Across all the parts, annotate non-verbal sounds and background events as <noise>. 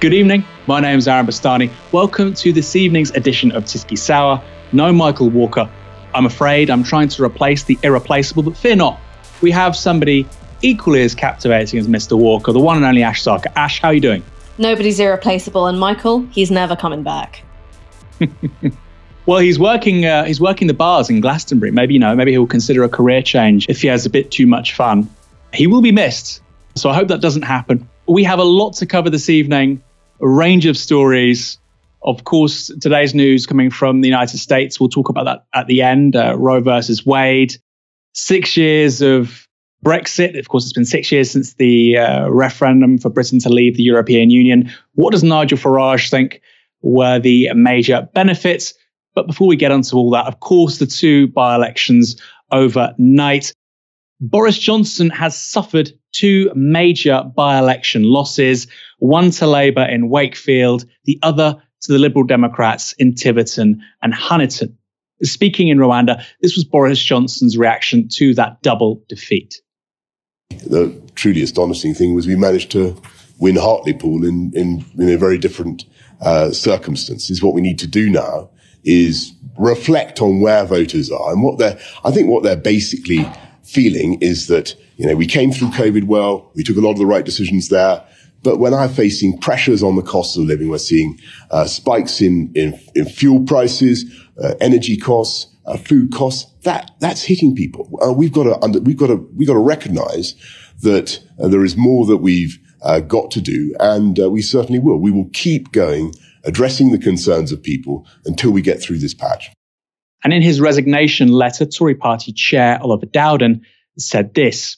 Good evening. My name is Aaron Bastani. Welcome to this evening's edition of TyskySour. No Michael Walker. I'm afraid I'm trying to replace the irreplaceable, but fear not. We have somebody equally as captivating as Mr. Walker, the one and only Ash Sarkar. Ash, how are you doing? Nobody's irreplaceable, and Michael, he's never coming back. <laughs> well, he's working. Uh, he's working the bars in Glastonbury. Maybe you know. Maybe he'll consider a career change if he has a bit too much fun. He will be missed. So I hope that doesn't happen. We have a lot to cover this evening a range of stories. Of course, today's news coming from the United States. We'll talk about that at the end. Uh, Roe versus Wade. Six years of Brexit. Of course, it's been six years since the uh, referendum for Britain to leave the European Union. What does Nigel Farage think were the major benefits? But before we get onto all that, of course, the two by elections overnight. Boris Johnson has suffered two major by election losses one to Labour in Wakefield, the other to the Liberal Democrats in Tiverton and Honiton. Speaking in Rwanda, this was Boris Johnson's reaction to that double defeat. The truly astonishing thing was we managed to win Hartlepool in, in, in a very different uh, circumstances. What we need to do now is reflect on where voters are and what they're, I think what they're basically feeling is that, you know, we came through COVID well, we took a lot of the right decisions there. But when I'm facing pressures on the cost of living, we're seeing uh, spikes in, in, in, fuel prices, uh, energy costs, uh, food costs. That that's hitting people. Uh, we've got to under, we've got to we've got to recognise that uh, there is more that we've uh, got to do, and we certainly will. We will keep going, addressing the concerns of people until we get through this patch. And in his resignation letter, Tory party chair Oliver Dowden said this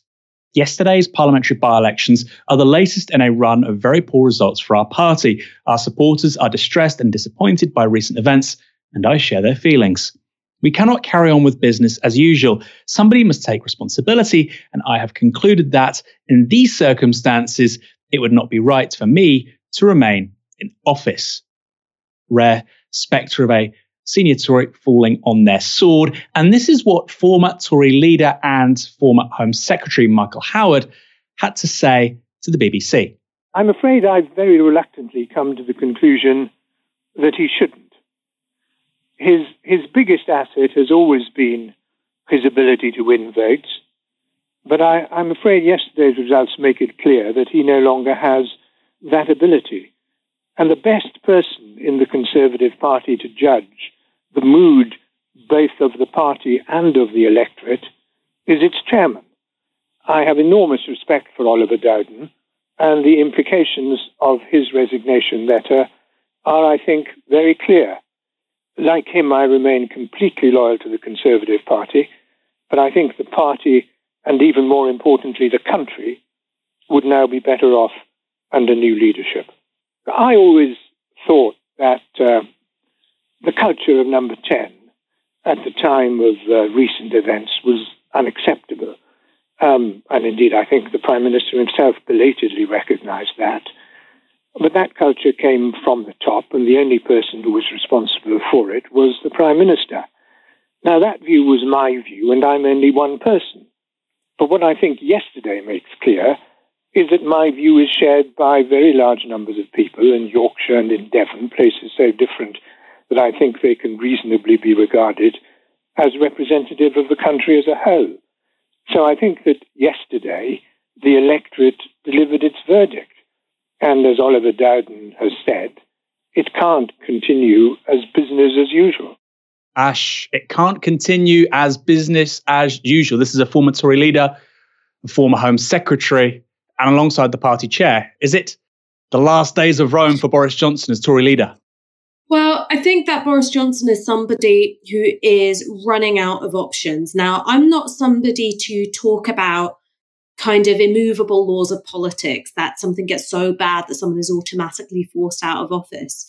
Yesterday's parliamentary by elections are the latest in a run of very poor results for our party. Our supporters are distressed and disappointed by recent events, and I share their feelings. We cannot carry on with business as usual. Somebody must take responsibility, and I have concluded that in these circumstances, it would not be right for me to remain in office. Rare spectre of a senior Tory falling on their sword. And this is what former Tory leader and former Home Secretary Michael Howard had to say to the BBC. I'm afraid I've very reluctantly come to the conclusion that he shouldn't. His, his biggest asset has always been his ability to win votes. But I, I'm afraid yesterday's results make it clear that he no longer has that ability. And the best person in the Conservative Party to judge the mood both of the party and of the electorate is its chairman. I have enormous respect for Oliver Dowden, and the implications of his resignation letter are, I think, very clear. Like him, I remain completely loyal to the Conservative Party, but I think the party, and even more importantly, the country, would now be better off under new leadership. I always thought that uh, the culture of number 10 at the time of uh, recent events was unacceptable. Um, and indeed, I think the Prime Minister himself belatedly recognized that. But that culture came from the top, and the only person who was responsible for it was the Prime Minister. Now, that view was my view, and I'm only one person. But what I think yesterday makes clear is that my view is shared by very large numbers of people in Yorkshire and in Devon, places so different that I think they can reasonably be regarded as representative of the country as a whole. So I think that yesterday the electorate delivered its verdict. And as Oliver Dowden has said, it can't continue as business as usual. Ash, it can't continue as business as usual. This is a former Tory leader, former Home Secretary, and alongside the party chair. Is it the last days of Rome for Boris Johnson as Tory leader? Well, I think that Boris Johnson is somebody who is running out of options. Now, I'm not somebody to talk about kind of immovable laws of politics that something gets so bad that someone is automatically forced out of office.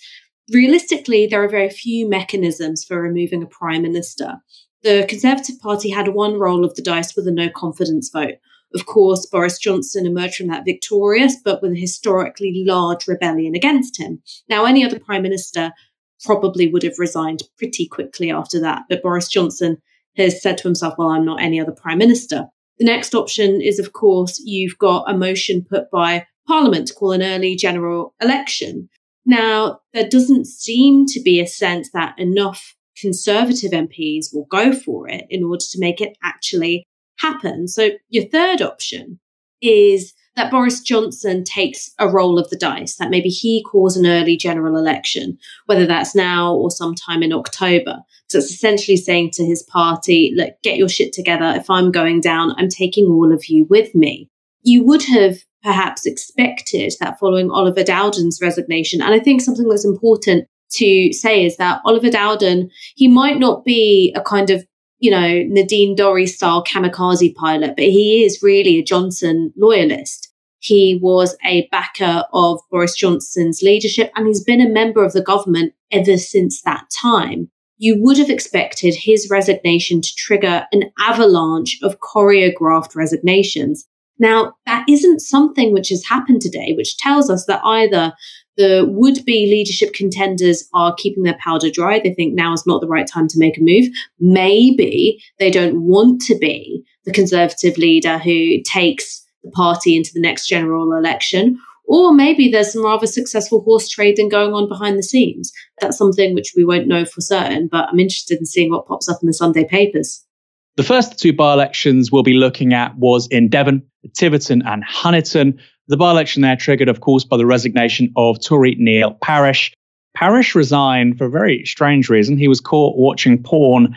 Realistically, there are very few mechanisms for removing a prime minister. The Conservative Party had one roll of the dice with a no confidence vote. Of course, Boris Johnson emerged from that victorious, but with a historically large rebellion against him. Now, any other prime minister probably would have resigned pretty quickly after that. But Boris Johnson has said to himself, well, I'm not any other prime minister. The next option is, of course, you've got a motion put by Parliament to call an early general election. Now, there doesn't seem to be a sense that enough Conservative MPs will go for it in order to make it actually happen. So, your third option is that Boris Johnson takes a roll of the dice, that maybe he calls an early general election, whether that's now or sometime in October. So it's essentially saying to his party, look, get your shit together. If I'm going down, I'm taking all of you with me. You would have perhaps expected that following Oliver Dowden's resignation. And I think something that's important to say is that Oliver Dowden, he might not be a kind of you know, Nadine Dorries style kamikaze pilot, but he is really a Johnson loyalist. He was a backer of Boris Johnson's leadership and he's been a member of the government ever since that time. You would have expected his resignation to trigger an avalanche of choreographed resignations. Now, that isn't something which has happened today, which tells us that either the would be leadership contenders are keeping their powder dry. They think now is not the right time to make a move. Maybe they don't want to be the conservative leader who takes the party into the next general election. Or maybe there's some rather successful horse trading going on behind the scenes. That's something which we won't know for certain, but I'm interested in seeing what pops up in the Sunday papers. The first two by elections we'll be looking at was in Devon, Tiverton, and Honiton. The by election there triggered, of course, by the resignation of Tory Neil Parish. Parish resigned for a very strange reason. He was caught watching porn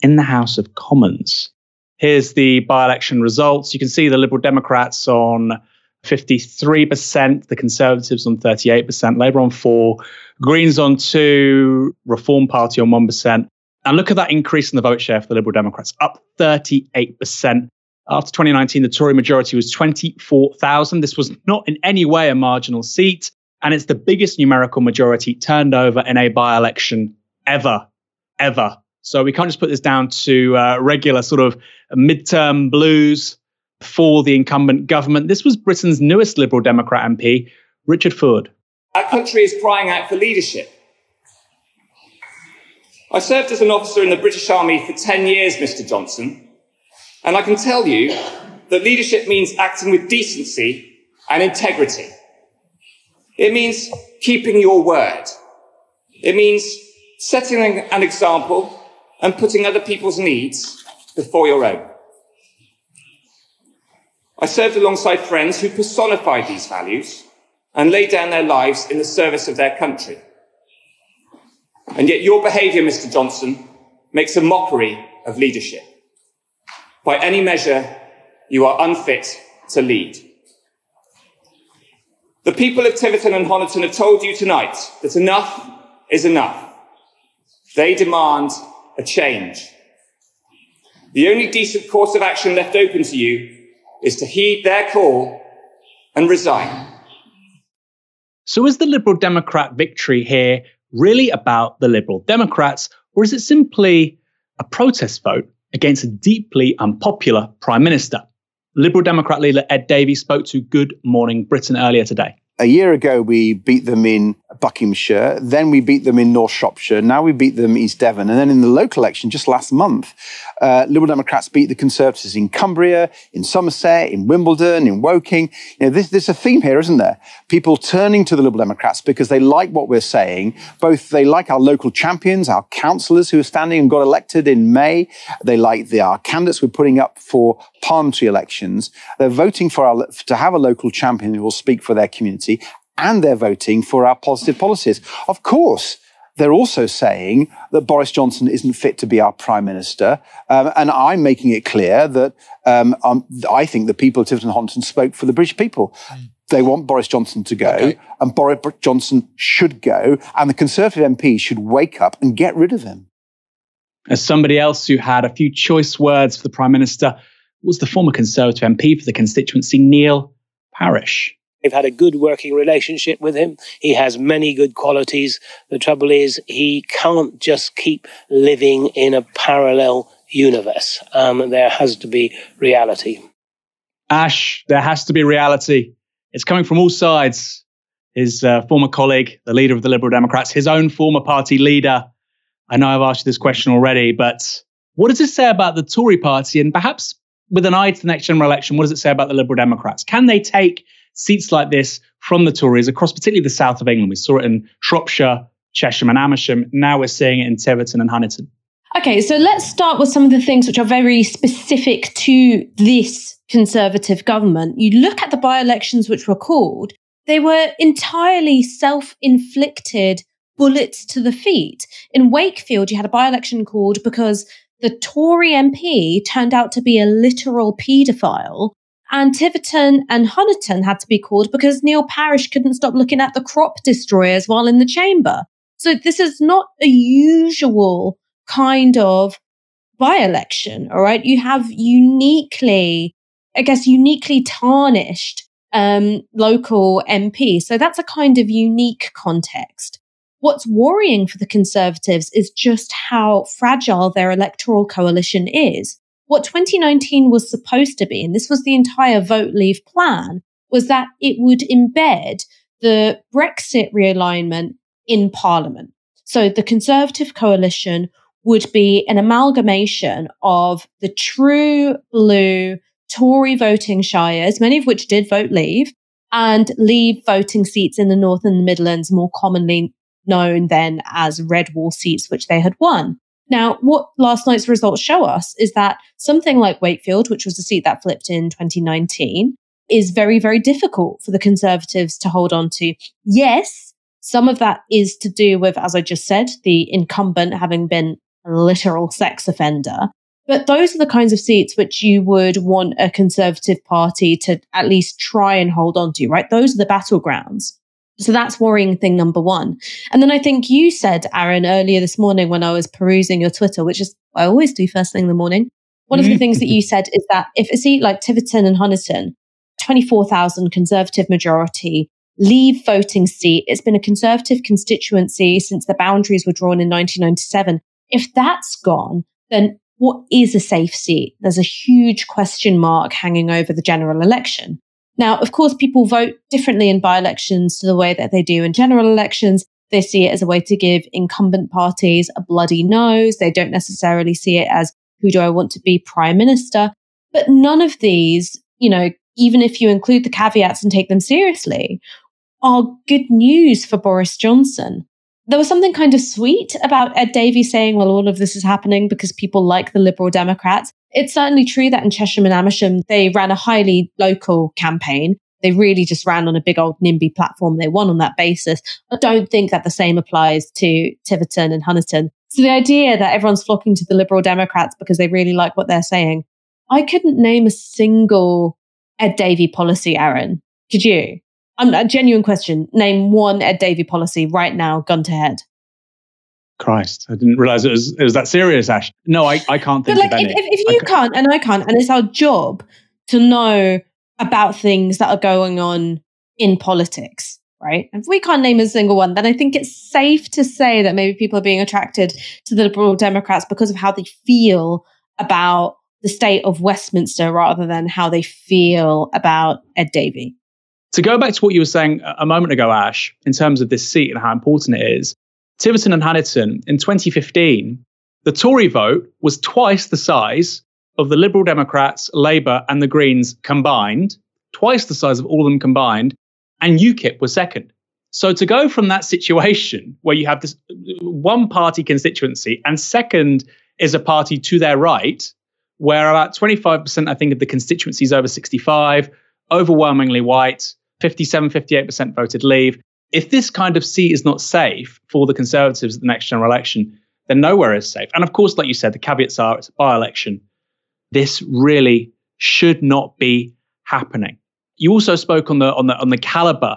in the House of Commons. Here's the by election results. You can see the Liberal Democrats on 53%, the Conservatives on 38%, Labour on 4 Greens on 2 Reform Party on 1%. And look at that increase in the vote share for the Liberal Democrats, up 38%. After 2019, the Tory majority was 24,000. This was not in any way a marginal seat, and it's the biggest numerical majority turned over in a by election ever, ever. So we can't just put this down to uh, regular sort of midterm blues for the incumbent government. This was Britain's newest Liberal Democrat MP, Richard Foord. Our country is crying out for leadership. I served as an officer in the British Army for 10 years, Mr. Johnson, and I can tell you that leadership means acting with decency and integrity. It means keeping your word. It means setting an example and putting other people's needs before your own. I served alongside friends who personified these values and laid down their lives in the service of their country. And yet your behaviour, Mr. Johnson, makes a mockery of leadership. By any measure, you are unfit to lead. The people of Tiverton and Honiton have told you tonight that enough is enough. They demand a change. The only decent course of action left open to you is to heed their call and resign. So, is the Liberal Democrat victory here really about the Liberal Democrats, or is it simply a protest vote against a deeply unpopular Prime Minister? Liberal Democrat leader Ed Davey spoke to Good Morning Britain earlier today. A year ago, we beat them in Buckinghamshire. Then we beat them in North Shropshire. Now we beat them in East Devon. And then in the local election just last month, uh, Liberal Democrats beat the Conservatives in Cumbria, in Somerset, in Wimbledon, in Woking. You know, there's a theme here, isn't there? People turning to the Liberal Democrats because they like what we're saying. Both they like our local champions, our councillors who are standing and got elected in May. They like the, our candidates we're putting up for parliamentary elections. They're voting for our, to have a local champion who will speak for their community and they're voting for our positive policies. Of course, they're also saying that Boris Johnson isn't fit to be our prime minister. Um, and I'm making it clear that um, um, I think the people of Tiverton Honiton spoke for the British people. Mm. They want Boris Johnson to go, okay. and Boris Johnson should go, and the Conservative MP should wake up and get rid of him. As somebody else who had a few choice words for the Prime Minister was the former Conservative MP for the constituency, Neil Parish. They've had a good working relationship with him. He has many good qualities. The trouble is, he can't just keep living in a parallel universe. Um, there has to be reality. Ash, there has to be reality. It's coming from all sides. His uh, former colleague, the leader of the Liberal Democrats, his own former party leader. I know I've asked you this question already, but what does it say about the Tory party? And perhaps with an eye to the next general election, what does it say about the Liberal Democrats? Can they take seats like this from the Tories across particularly the south of England. We saw it in Shropshire, Chesham, and Amersham. Now we're seeing it in Tiverton and Honiton. Okay, so let's start with some of the things which are very specific to this Conservative government. You look at the by elections which were called, they were entirely self inflicted bullets to the feet. In Wakefield, you had a by election called because the Tory MP turned out to be a literal paedophile. And Tiverton and Honiton had to be called because Neil Parish couldn't stop looking at the crop destroyers while in the chamber. So this is not a usual kind of by election. All right. You have uniquely, I guess, uniquely tarnished um, local MP. So that's a kind of unique context. What's worrying for the Conservatives is just how fragile their electoral coalition is. What 2019 was supposed to be, and this was the entire vote leave plan, was that it would embed the Brexit realignment in Parliament. So the Conservative coalition would be an amalgamation of the true blue Tory voting shires, many of which did vote leave, and leave voting seats in the North and the Midlands, more commonly known then as red wall seats, which they had won. Now, what last night's results show us is that something like Wakefield, which was a seat that flipped in 2019, is very, very difficult for the Conservatives to hold on to. Yes, some of that is to do with, as I just said, the incumbent having been a literal sex offender. But those are the kinds of seats which you would want a Conservative Party to at least try and hold on to, right? Those are the battlegrounds. So that's worrying thing number one. And then I think you said, Aaron, earlier this morning when I was perusing your Twitter, which is I always do first thing in the morning. One of the mm. things that you said is that if a seat like Tiverton and Honiton, 24,000 Conservative majority, leave voting seat, it's been a Conservative constituency since the boundaries were drawn in 1997. If that's gone, then what is a safe seat? There's a huge question mark hanging over the general election. Now, of course, people vote differently in by elections to the way that they do in general elections. They see it as a way to give incumbent parties a bloody nose. They don't necessarily see it as who do I want to be prime minister? But none of these, you know, even if you include the caveats and take them seriously, are good news for Boris Johnson. There was something kind of sweet about Ed Davey saying, well, all of this is happening because people like the Liberal Democrats. It's certainly true that in Chesham and Amersham, they ran a highly local campaign. They really just ran on a big old NIMBY platform. They won on that basis. I don't think that the same applies to Tiverton and Honiton. So the idea that everyone's flocking to the Liberal Democrats because they really like what they're saying, I couldn't name a single Ed Davey policy, Aaron. Could you? I'm a genuine question. Name one Ed Davey policy right now, gun to head. Christ, I didn't realize it was, it was that serious, Ash. No, I, I can't think but like, of if, if, if you can't and I can't, and it's our job to know about things that are going on in politics, right? If we can't name a single one, then I think it's safe to say that maybe people are being attracted to the Liberal Democrats because of how they feel about the state of Westminster rather than how they feel about Ed Davey. To go back to what you were saying a moment ago, Ash, in terms of this seat and how important it is, Tiverton and Honiton in 2015, the Tory vote was twice the size of the Liberal Democrats, Labour, and the Greens combined, twice the size of all of them combined, and UKIP was second. So to go from that situation where you have this one party constituency and second is a party to their right, where about 25%, I think, of the constituency is over 65, overwhelmingly white, 57, 58% voted leave, if this kind of seat is not safe for the Conservatives at the next general election, then nowhere is safe. And of course, like you said, the caveats are it's a by election. This really should not be happening. You also spoke on the on the on the caliber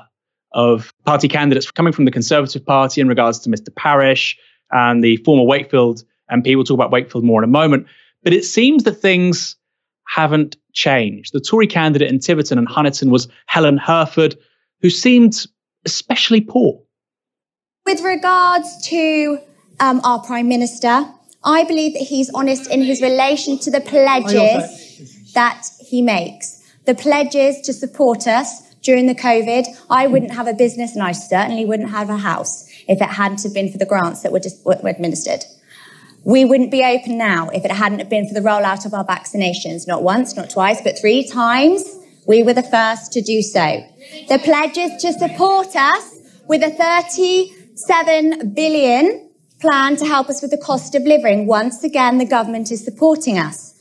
of party candidates coming from the Conservative Party in regards to Mr. Parish and the former Wakefield MP. We'll talk about Wakefield more in a moment. But it seems that things haven't changed. The Tory candidate in Tiverton and Honiton was Helen Hurford, who seemed especially poor? With regards to um, our Prime Minister, I believe that he's honest in his relation to the pledges that he makes. The pledges to support us during the COVID. I wouldn't have a business and I certainly wouldn't have a house if it hadn't have been for the grants that were, just, were administered. We wouldn't be open now if it hadn't have been for the rollout of our vaccinations, not once, not twice, but three times We were the first to do so. The pledges to support us with a 37 billion plan to help us with the cost of living. Once again, the government is supporting us.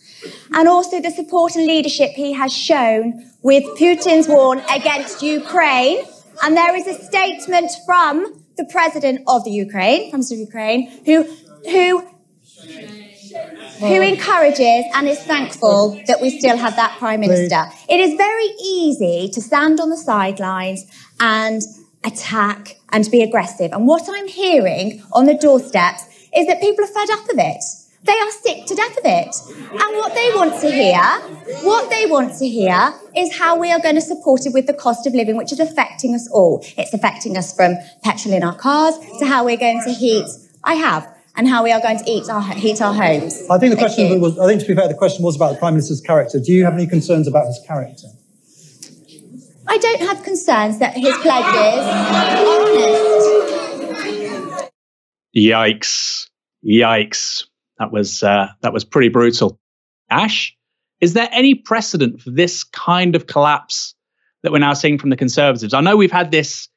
And also the support and leadership he has shown with Putin's war against Ukraine. And there is a statement from the president of the Ukraine, from Ukraine, who, who who encourages and is thankful that we still have that Prime Minister. It is very easy to stand on the sidelines and attack and be aggressive. And what I'm hearing on the doorsteps is that people are fed up of it. They are sick to death of it. And what they want to hear, what they want to hear is how we are going to support it with the cost of living, which is affecting us all. It's affecting us from petrol in our cars to how we're going to heat. I have and how we are going to eat our, heat our homes. I think the Thank question you. was, I think to be fair, the question was about the Prime Minister's character. Do you have any concerns about his character? I don't have concerns that his pledges are honest. Yikes. Yikes. That was, uh, that was pretty brutal. Ash, is there any precedent for this kind of collapse that we're now seeing from the Conservatives? I know we've had this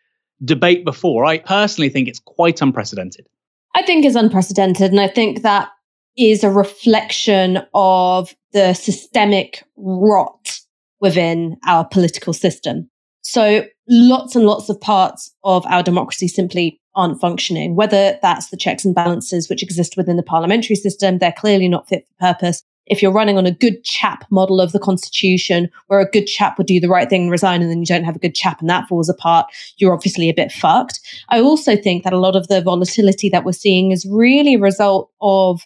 debate before. I personally think it's quite unprecedented. I think is unprecedented. And I think that is a reflection of the systemic rot within our political system. So lots and lots of parts of our democracy simply aren't functioning, whether that's the checks and balances which exist within the parliamentary system, they're clearly not fit for purpose if you're running on a good chap model of the constitution where a good chap would do the right thing and resign and then you don't have a good chap and that falls apart you're obviously a bit fucked. I also think that a lot of the volatility that we're seeing is really a result of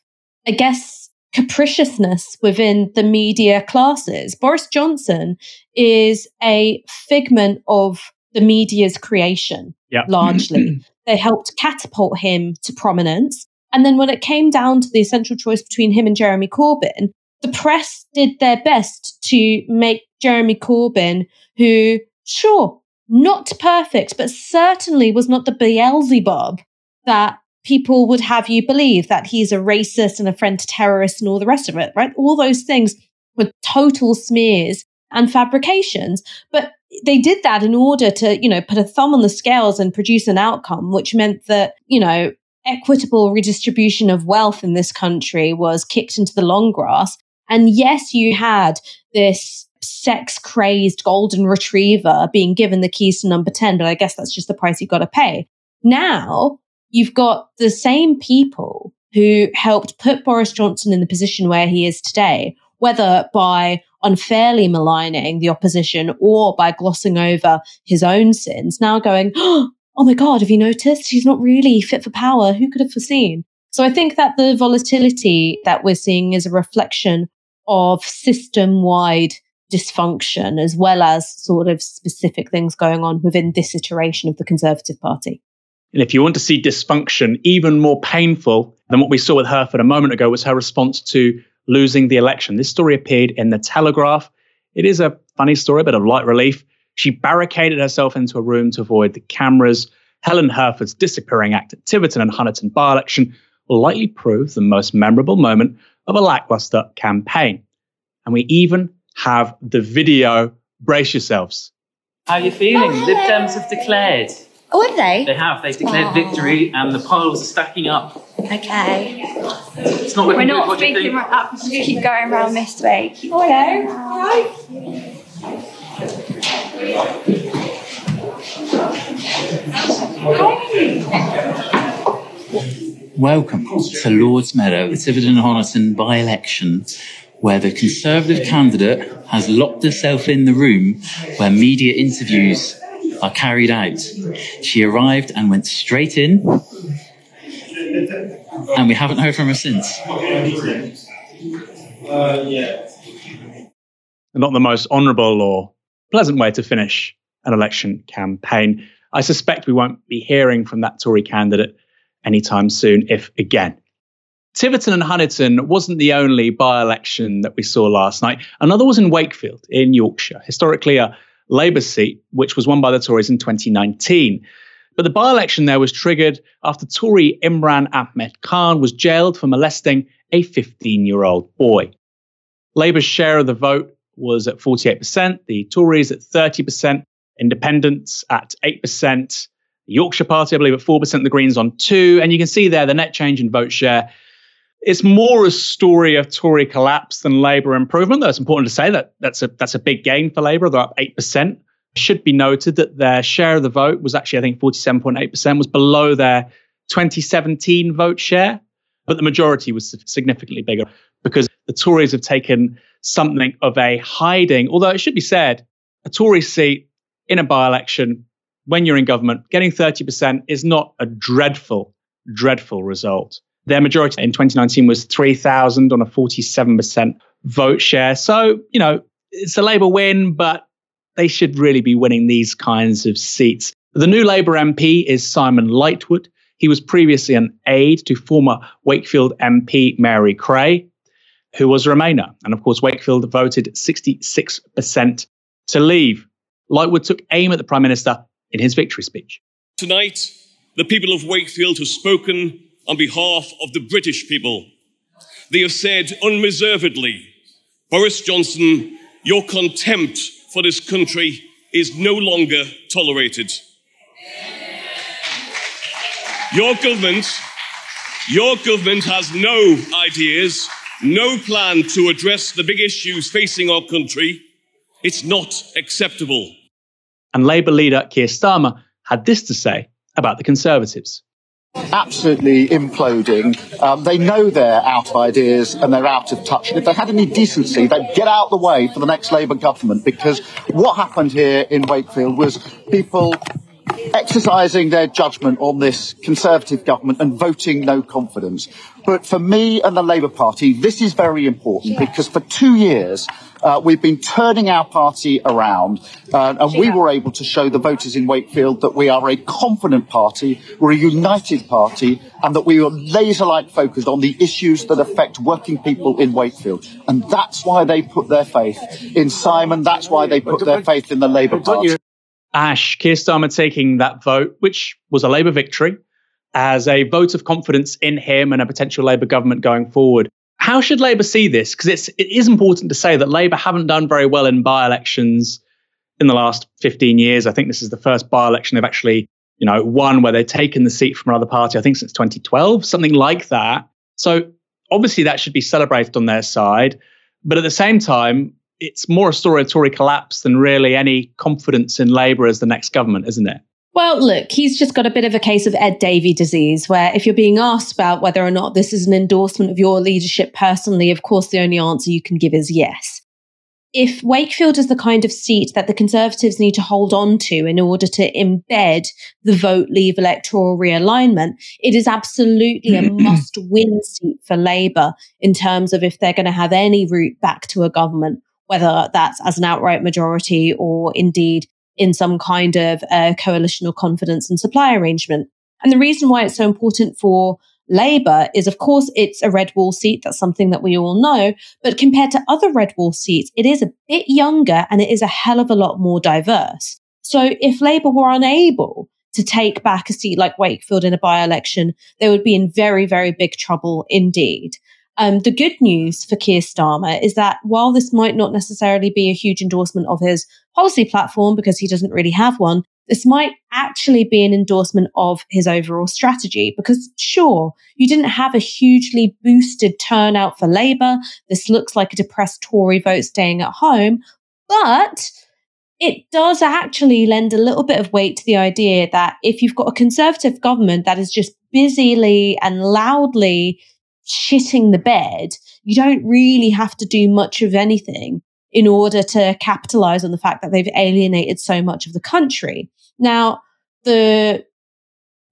i guess capriciousness within the media classes. Boris johnson is a figment of the media's creation <clears throat> largely. They helped catapult him to prominence. And then when it came down to the essential choice between him and Jeremy Corbyn, the press did their best to make Jeremy Corbyn, who, sure, not perfect, but certainly was not the Beelzebub that people would have you believe that he's a racist and a friend to terrorists and all the rest of it, right? All those things were total smears and fabrications. But they did that in order to, you know, put a thumb on the scales and produce an outcome, which meant that, you know, equitable redistribution of wealth in this country was kicked into the long grass. And yes, you had this sex crazed golden retriever being given the keys to number 10, but I guess that's just the price you've got to pay. Now you've got the same people who helped put Boris Johnson in the position where he is today, whether by unfairly maligning the opposition or by glossing over his own sins, now going, oh, my God, have you noticed? He's not really fit for power. Who could have foreseen? So I think that the volatility that we're seeing is a reflection of system wide dysfunction as well as sort of specific things going on within this iteration of the Conservative Party. And if you want to see dysfunction even more painful than what we saw with Hurford a moment ago was her response to losing the election. This story appeared in the Telegraph. It is a funny story, a bit of light relief. She barricaded herself into a room to avoid the cameras. Helen Hurford's disappearing act at Tiverton and Honiton by election will likely prove the most memorable moment of a lackluster campaign. And we even have the video. Brace yourselves. How are you feeling? Oh, Lib Dems have declared. Oh, have they? They have. They've declared victory, and the piles are stacking up. Okay. It's not We're not What do you speaking think? right up. Just keep going around this week. Oh, hello. Hi. Welcome to Lord's Meadow, the Tiverton Honiton by election, where the Conservative candidate has locked herself in the room where media interviews are carried out. She arrived and went straight in, and we haven't heard from her since. Not the most honourable or pleasant way to finish an election campaign. I suspect we won't be hearing from that Tory candidate anytime soon, if again. Tiverton and Honiton wasn't the only by election that we saw last night. Another was in Wakefield in Yorkshire, historically a Labour seat, which was won by the Tories in 2019. But the by election there was triggered after Tory Imran Ahmed Khan was jailed for molesting a 15 year old boy. Labour's share of the vote was at 48%, the Tories at 30%, Independents at 8%, the Yorkshire Party, I believe, at 4%, the Greens on 2 And you can see there the net change in vote share. It's more a story of Tory collapse than Labour improvement. Though it's important to say that that's a that's a big gain for Labour. They're up eight percent. Should be noted that their share of the vote was actually, I think, 47.8%, was below their 2017 vote share, but the majority was significantly bigger because the Tories have taken something of a hiding. Although it should be said, a Tory seat in a by election when you're in government, getting 30% is not a dreadful, dreadful result. Their majority in 2019 was 3,000 on a 47% vote share. So, you know, it's a Labour win, but they should really be winning these kinds of seats. The new Labour MP is Simon Lightwood. He was previously an aide to former Wakefield MP Mary Creagh who was a Remainer. And of course, Wakefield voted 66% to leave. Lightwood took aim at the Prime Minister in his victory speech. Tonight, the people of Wakefield have spoken on behalf of the British people. They have said unreservedly, Boris Johnson, your contempt for this country is no longer tolerated. Your government, your government has no ideas no plan to address the big issues facing our country, it's not acceptable. And Labour leader Keir Starmer had this to say about the Conservatives. Absolutely imploding. Um, they know they're out of ideas and they're out of touch. And if they had any decency, they'd get out of the way for the next Labour government because what happened here in Wakefield was people exercising their judgment on this Conservative government and voting no confidence. But for me and the Labour Party, this is very important because for two years, uh, we've been turning our party around, uh, and we were able to show the voters in Wakefield that we are a confident party, we're a united party, and that we are laser-like focused on the issues that affect working people in Wakefield. And that's why they put their faith in Simon. That's why they put their faith in the Labour Party. Ash, Keir Starmer taking that vote, which was a Labour victory, as a vote of confidence in him and a potential Labour government going forward. How should Labour see this? Because it's it is important to say that Labour haven't done very well in by-elections in the last 15 years. I think this is the first by-election they've actually, you know, won where they've taken the seat from another party. I think since 2012, something like that. So obviously that should be celebrated on their side. But at the same time, it's more a story of Tory collapse than really any confidence in Labour as the next government, isn't it? Well, look, he's just got a bit of a case of Ed Davey disease, where if you're being asked about whether or not this is an endorsement of your leadership personally, of course, the only answer you can give is yes. If Wakefield is the kind of seat that the Conservatives need to hold on to in order to embed the vote leave electoral realignment, it is absolutely a <clears throat> must win seat for Labour in terms of if they're going to have any route back to a government whether that's as an outright majority or indeed in some kind of coalitional confidence and supply arrangement. And the reason why it's so important for Labour is, of course, it's a red wall seat. That's something that we all know. But compared to other red wall seats, it is a bit younger and it is a hell of a lot more diverse. So if Labour were unable to take back a seat like Wakefield in a by election, they would be in very, very big trouble indeed. Um, the good news for Keir Starmer is that while this might not necessarily be a huge endorsement of his policy platform because he doesn't really have one, this might actually be an endorsement of his overall strategy because sure, you didn't have a hugely boosted turnout for Labour. This looks like a depressed Tory vote staying at home, but it does actually lend a little bit of weight to the idea that if you've got a conservative government that is just busily and loudly shitting the bed, you don't really have to do much of anything in order to capitalize on the fact that they've alienated so much of the country. Now, the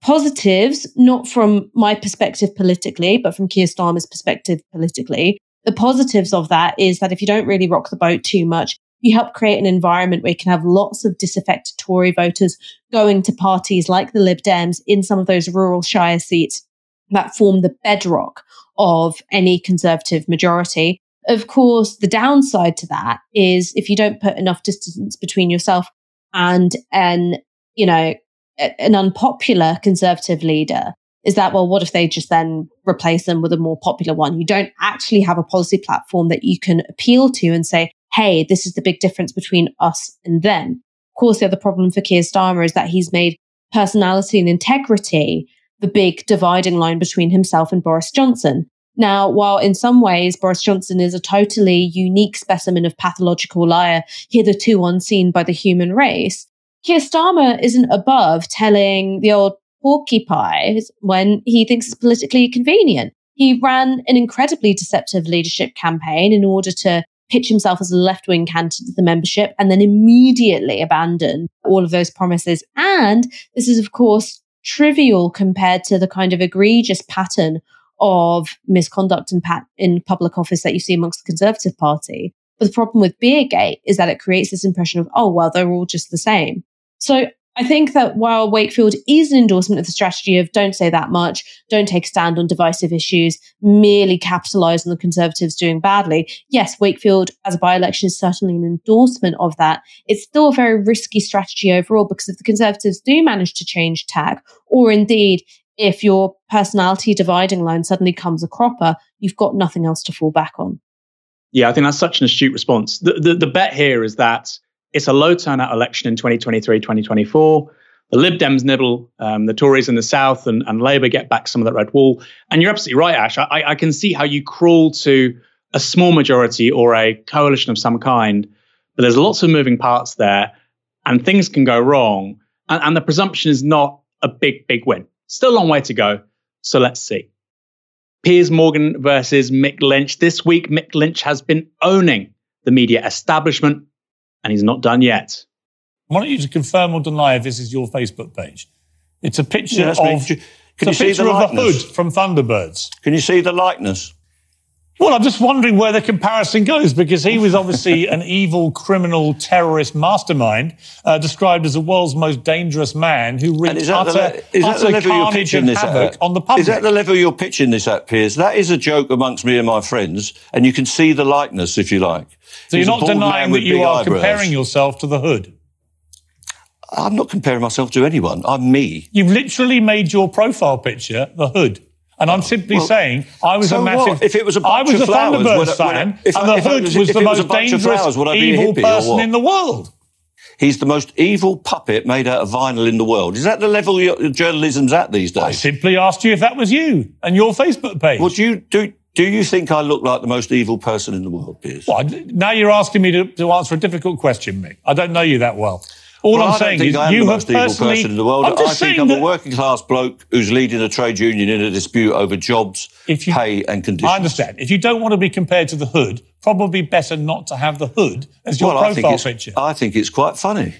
positives, not from my perspective politically, but from Keir Starmer's perspective politically, the positives of that is that if you don't really rock the boat too much, you help create an environment where you can have lots of disaffected Tory voters going to parties like the Lib Dems in some of those rural shire seats that form the bedrock of any conservative majority. Of course, the downside to that is if you don't put enough distance between yourself and an, you know, an unpopular conservative leader, is that, well, what if they just then replace them with a more popular one? You don't actually have a policy platform that you can appeal to and say, hey, this is the big difference between us and them. Of course, the other problem for Keir Starmer is that he's made personality and integrity the big dividing line between himself and Boris Johnson. Now, while in some ways Boris Johnson is a totally unique specimen of pathological liar, hitherto unseen by the human race, Keir Starmer isn't above telling the old porcupines when he thinks it's politically convenient. He ran an incredibly deceptive leadership campaign in order to pitch himself as a left wing candidate to the membership and then immediately abandon all of those promises. And this is, of course, trivial compared to the kind of egregious pattern of misconduct in, pat- in public office that you see amongst the Conservative Party. But the problem with Beergate is that it creates this impression of, oh, well, they're all just the same. So I think that while Wakefield is an endorsement of the strategy of don't say that much, don't take a stand on divisive issues, merely capitalize on the Conservatives doing badly, yes, Wakefield as a by election is certainly an endorsement of that. It's still a very risky strategy overall because if the Conservatives do manage to change tack, or indeed if your personality dividing line suddenly comes a cropper, you've got nothing else to fall back on. Yeah, I think that's such an astute response. The, the, the bet here is that it's a low turnout election in 2023, 2024. The Lib Dems nibble, um, the Tories in the South and, and Labour get back some of that red wall. And you're absolutely right, Ash. I, I can see how you crawl to a small majority or a coalition of some kind, but there's lots of moving parts there and things can go wrong. And, and the presumption is not a big, big win. Still a long way to go. So let's see. Piers Morgan versus Mick Lynch. This week, Mick Lynch has been owning the media establishment, and he's not done yet. I want you to confirm or deny if this is your Facebook page. It's a picture yeah, of. Can you see the of a hood from Thunderbirds. Can you see the likeness? Well, I'm just wondering where the comparison goes because he was obviously <laughs> an evil, criminal, terrorist mastermind, uh, described as the world's most dangerous man who wreaked utter, the, is utter the level you're pitching this at? on the public. Is that the level you're pitching this at, Piers? That is a joke amongst me and my friends, and you can see the likeness if you like. So He's you're not denying that you are eyebrows. comparing yourself to the hood? I'm not comparing myself to anyone. I'm me. You've literally made your profile picture the hood. And I'm simply well, saying, I was so a massive. What? If it was a bunch I was of a flowers, Thunderbirds fan, if, and the Hood was, was the most dangerous, flowers, evil person in the world. He's the most evil puppet made out of vinyl in the world. Is that the level your journalism's at these days? I simply asked you if that was you and your Facebook page. Well, do you do? Do you think I look like the most evil person in the world, Piers? Well, now you're asking me to, to answer a difficult question, Mick. I don't know you that well. All well, I'm saying is, I am you the most evil person in the world. i think I'm a working class bloke who's leading a trade union in a dispute over jobs, you, pay, and conditions. I understand. If you don't want to be compared to the hood, probably better not to have the hood as your well, profile I picture. I think it's quite funny.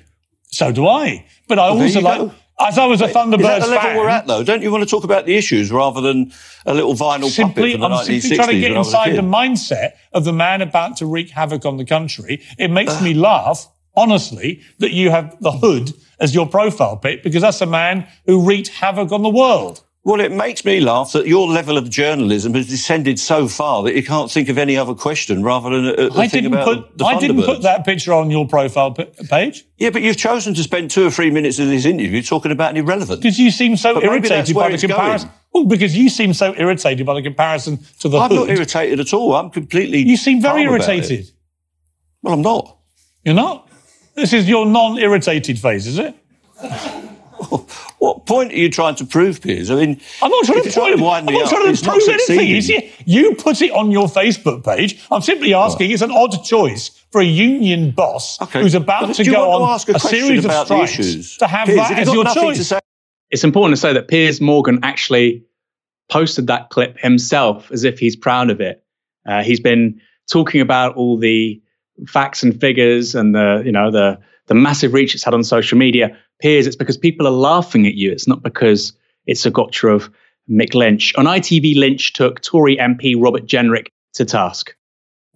So do I. But I well, also like. Go. As I was a Thunderbirds fan. Is that the level fan, we're at, though? Don't you want to talk about the issues rather than a little vinyl simply, puppet from the I'm 1960s? simply trying to get inside the mindset of the man about to wreak havoc on the country. It makes me laugh honestly, that you have the hood as your profile pic because that's a man who wreaked havoc on the world. Well, it makes me laugh that your level of journalism has descended so far that you can't think of any other question rather than a, a I didn't put, I didn't put that picture on your profile p- page. Yeah, but you've chosen to spend two or three minutes of this interview talking about an irrelevant. Because you seem so but irritated by the comparison. Going. Well, because you seem so irritated by the comparison to the I'm hood. not irritated at all. I'm completely. You seem very irritated. Well, I'm not. You're not. This is your non-irritated face, is it? <laughs> what point are you trying to prove, Piers? I mean, I'm not trying to, prove, I'm not trying to prove anything. You put it on your Facebook page. I'm simply asking. It's an odd choice for a union boss okay. who's about to go on a, a series of strikes to have Piers, that as your choice. It's important to say that Piers Morgan actually posted that clip himself as if he's proud of it. Uh, he's been talking about all the facts and figures and the you know the the massive reach it's had on social media Piers it's because people are laughing at you it's not because it's a gotcha of mick lynch on itv lynch took tory mp robert jenrick to task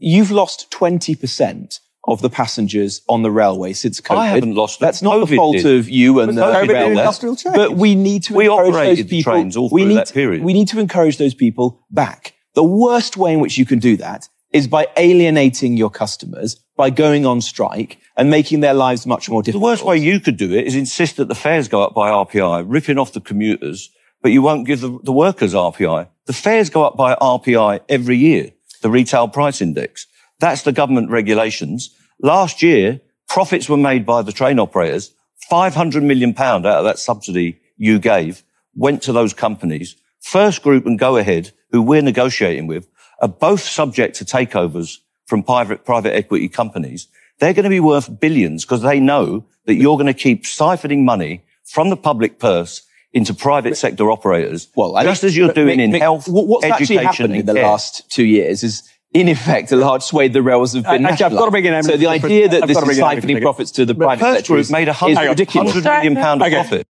you've lost 20% of the passengers on the railway since COVID. I haven't lost. That's not COVID the fault did. of you and the industrial change. But we need to we encourage operated those people. The trains all we need, that period. We need to encourage those people back. The worst way in which you can do that is by alienating your customers, by going on strike and making their lives much more difficult. The worst way you could do it is insist that the fares go up by RPI, ripping off the commuters, but you won't give the, the workers RPI. The fares go up by RPI every year, the retail price index. That's the government regulations. Last year, profits were made by the train operators. 500 million pound out of that subsidy you gave went to those companies. First Group and Go Ahead, who we're negotiating with, are both subject to takeovers from private, private equity companies. They're going to be worth billions because they know that you're going to keep siphoning money from the public purse into private sector operators. Well, just as you're doing Mick, in Mick, health, what's education, actually happened in the care. last two years is, in effect, a large swathe of the rails have been Uh, actually, I've got to bring in nationalised. So the idea that I've this is bring in Emily for siphoning profits to the But private sector Group is, made a is hundred, ridiculous. hundred million pound <laughs> Okay. profit.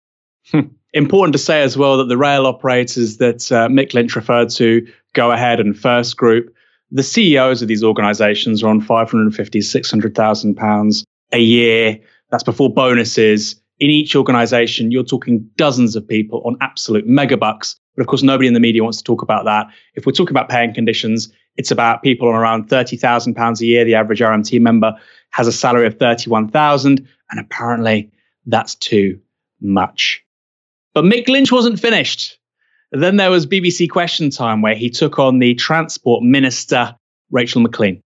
Important to say as well that the rail operators that uh, Mick Lynch referred to, Go Ahead and First Group, the CEOs of these organizations are on 550, 600,000 pounds a year. That's before bonuses. In each organization, you're talking dozens of people on absolute megabucks. But of course, nobody in the media wants to talk about that. If we're talking about paying conditions, it's about people on around 30,000 pounds a year. The average RMT member has a salary of 31,000. And apparently that's too much. But Mick Lynch wasn't finished. Then there was BBC Question Time, where he took on the Transport Minister, Rachel Maclean.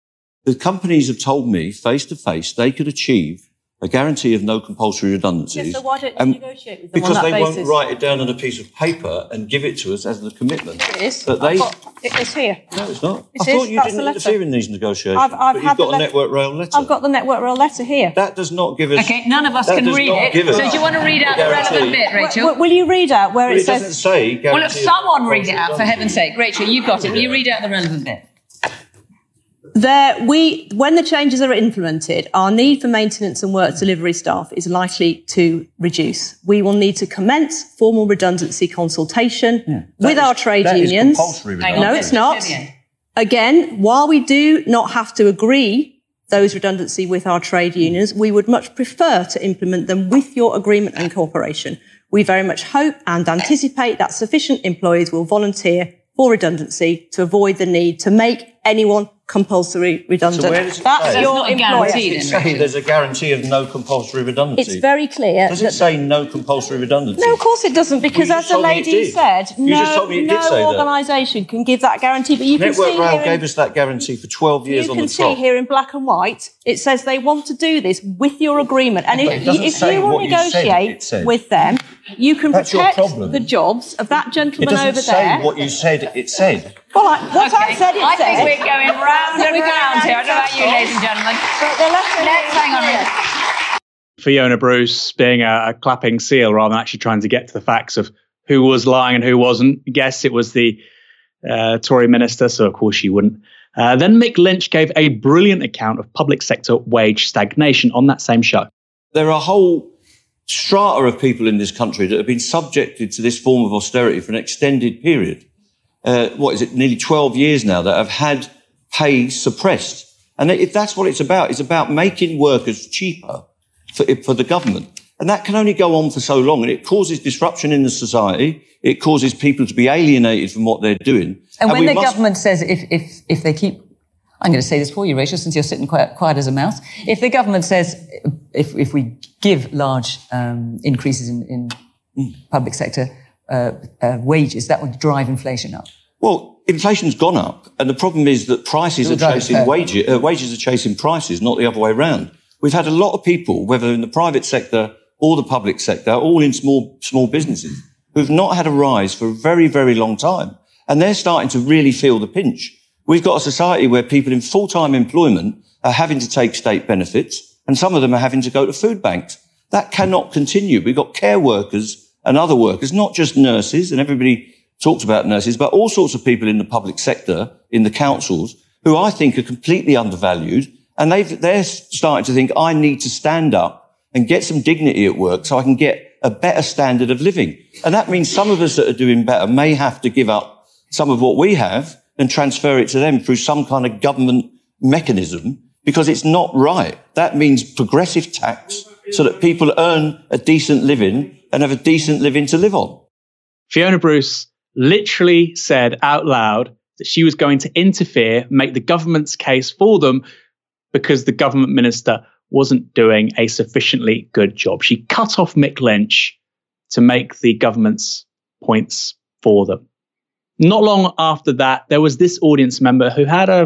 The companies have told me face to face they could achieve a guarantee of no compulsory redundancies. Yes, so why don't you and- negotiate with them because on that they basis? won't write it down on a piece of paper and give it to us as the commitment. It is. That they, got- it is here. no, it's not. It I thought is. you That's didn't interfere in these negotiations. I've, I've but had you've got the a let- Network Rail letter. I've got the Network Rail letter here. That does not give us. Okay, none of us can read it. So do you want to read out the relevant bit, Rachel? Will, will you read out where Well, it it says? doesn't say. Well, look, guarantee of someone read it out, for heaven's sake. Rachel, you've got it. Will you read out the relevant bit? There, we, when the changes are implemented, our need for maintenance and work delivery staff is likely to reduce. We will need to commence formal redundancy consultation with That our trade that is unions. compulsory No, it's not. Again, while we do not have to agree those redundancy with our trade unions, we would much prefer to implement them with your agreement and cooperation. We very much hope and anticipate that sufficient employees will volunteer for redundancy to avoid the need to make anyone compulsory redundant. So where does it That's say? your That's not a employer. Does it say there's a guarantee of no compulsory redundancy? It's very clear. Does it say no compulsory redundancy? no, of course it doesn't, because Well, as the told me it lady said, You no, just told me it did no organisation can give that guarantee. But you can see Rail here in- gave us that guarantee for 12 years you can see top. here in black and white, it says they want to do this with your agreement. And But if, if you want to negotiate said. with them, you can That's protect the jobs of that gentleman over there. It gentleman doesn't over say there. what you said it said. Well, I, what I said, it I said. think we're going round and We're round here. I don't know about you, ladies and gentlemen. But Let's hang on. is a clear. Fiona Bruce being a, a clapping seal rather than actually trying to get to the facts of who was lying and who wasn't. Yes, it was the uh, Tory minister, so of course she wouldn't. Uh, then Mick Lynch gave a brilliant account of public sector wage stagnation on that same show. There are a whole strata of people in this country that have been subjected to this form of austerity for an extended period. Uh, what is it, nearly 12 years now, that have had pay suppressed. And if that's what it's about, it's about making workers cheaper for, for the government. And that can only go on for so long. And it causes disruption in the society. It causes people to be alienated from what they're doing. And when the must- government says if, if, if they keep, I'm going to say this for you, Rachel, since you're sitting quiet, quiet as a mouse. If the government says if, if we give large um, increases in, in public sector uh, uh, wages, that would drive inflation up. Well, inflation's gone up, and the problem is that prices It'll are chasing wages. Uh, wages are chasing prices, not the other way around. We've had a lot of people, whether in the private sector or the public sector, all in small small businesses, who've not had a rise for a very very long time, and they're starting to really feel the pinch. We've got a society where people in full time employment are having to take state benefits, and some of them are having to go to food banks. That cannot continue. We've got care workers and other workers, not just nurses, and everybody talks about nurses, but all sorts of people in the public sector, in the councils, who I think are completely undervalued. And they've, they're starting to think, I need to stand up and get some dignity at work so I can get a better standard of living. And that means some of us that are doing better may have to give up some of what we have and transfer it to them through some kind of government mechanism because it's not right. That means progressive tax so that people earn a decent living and have a decent living to live on. Fiona Bruce literally said out loud that she was going to interfere, make the government's case for them because the government minister wasn't doing a sufficiently good job. She cut off Mick Lynch to make the government's points for them. Not long after that, there was this audience member who had a,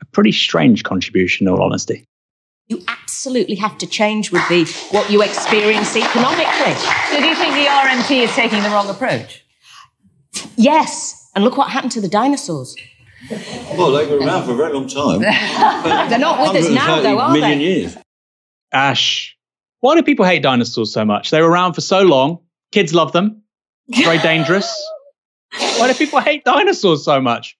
a pretty strange contribution, in all honesty. You absolutely have to change with the what you experience economically. So, do you think the RMT is taking the wrong approach? Yes, and look what happened to the dinosaurs. Well, they were around for a very long time. <laughs> They're not with us now, though, are million they? years. Ash, why do people hate dinosaurs so much? They were around for so long. Kids love them. Very <laughs> dangerous. Why do people hate dinosaurs so much?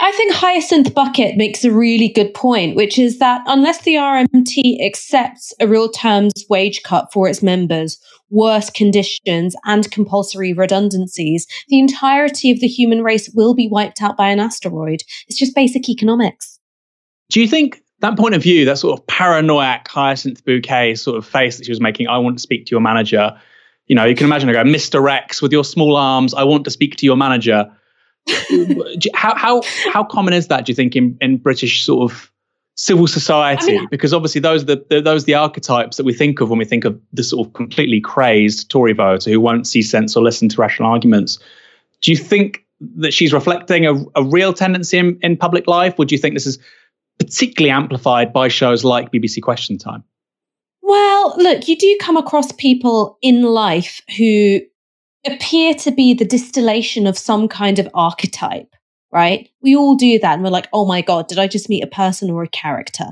I think Hyacinth Bucket makes a really good point, which is that unless the RMT accepts a real terms wage cut for its members, worse conditions, and compulsory redundancies, the entirety of the human race will be wiped out by an asteroid. It's just basic economics. Do you think that point of view, that sort of paranoid Hyacinth Bouquet sort of face that she was making, I want to speak to your manager, you know, you can imagine her go, Mr. Rex, with your small arms, I want to speak to your manager. How how how common is that? Do you think in, in British sort of civil society? I mean- because obviously those are the, the those are the archetypes that we think of when we think of the sort of completely crazed Tory voter who won't see sense or listen to rational arguments. Do you think that she's reflecting a, a real tendency in, in public life, or do you think this is particularly amplified by shows like BBC Question Time? Well, look, you do come across people in life who appear to be the distillation of some kind of archetype, right? We all do that. And we're like, oh my God, did I just meet a person or a character?